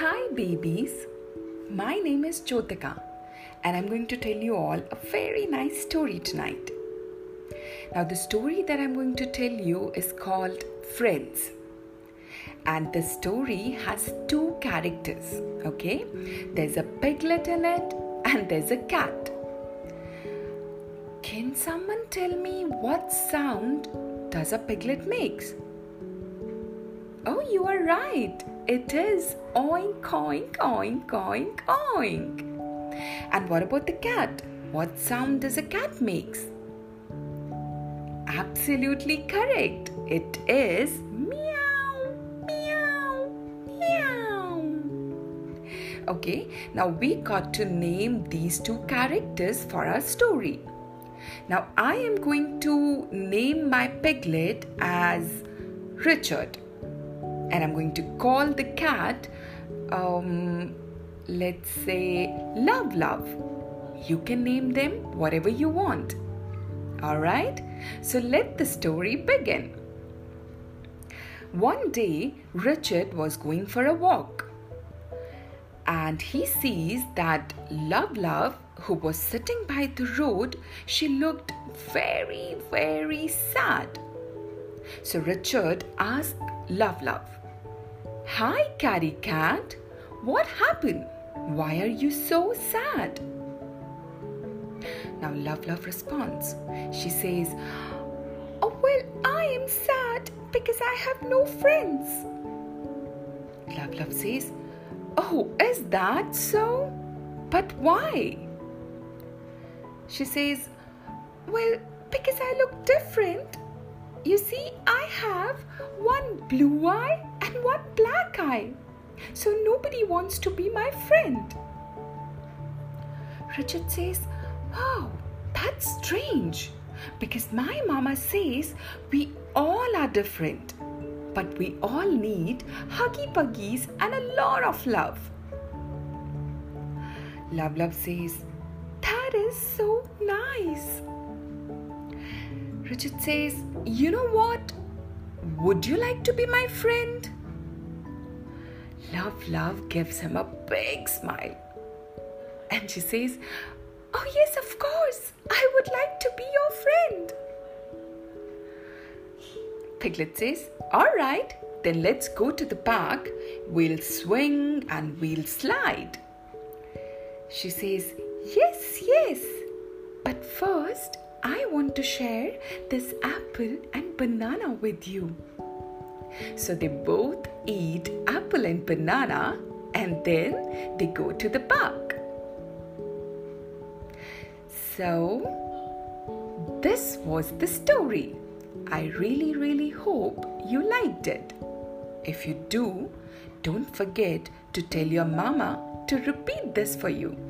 Hi, babies. My name is Jyotika, and I'm going to tell you all a very nice story tonight. Now, the story that I'm going to tell you is called Friends. And the story has two characters, okay? There's a piglet in it, and there's a cat. Can someone tell me what sound does a piglet makes? Oh, you are right. It is oink, oink, oink, oink, oink. And what about the cat? What sound does a cat makes? Absolutely correct. It is meow, meow, meow. Okay, now we got to name these two characters for our story. Now I am going to name my piglet as Richard and I'm going to call the cat, um, let's say, Love Love. You can name them whatever you want. Alright? So let the story begin. One day, Richard was going for a walk and he sees that Love Love, who was sitting by the road, she looked very, very sad. So Richard asked Love Love, Hi, Carrie Cat. What happened? Why are you so sad? Now, Love Love responds. She says, Oh, well, I am sad because I have no friends. Love Love says, Oh, is that so? But why? She says, Well, because I look different. You see, I have one blue eye and one black eye. So nobody wants to be my friend. Richard says, Wow, that's strange. Because my mama says we all are different, but we all need huggy puggies and a lot of love. Love Love says, That is so nice. Richard says, You know what? Would you like to be my friend? Love Love gives him a big smile. And she says, Oh, yes, of course. I would like to be your friend. Piglet says, All right, then let's go to the park. We'll swing and we'll slide. She says, Yes, yes. But first, I want to share this apple and banana with you. So they both eat apple and banana and then they go to the park. So, this was the story. I really, really hope you liked it. If you do, don't forget to tell your mama to repeat this for you.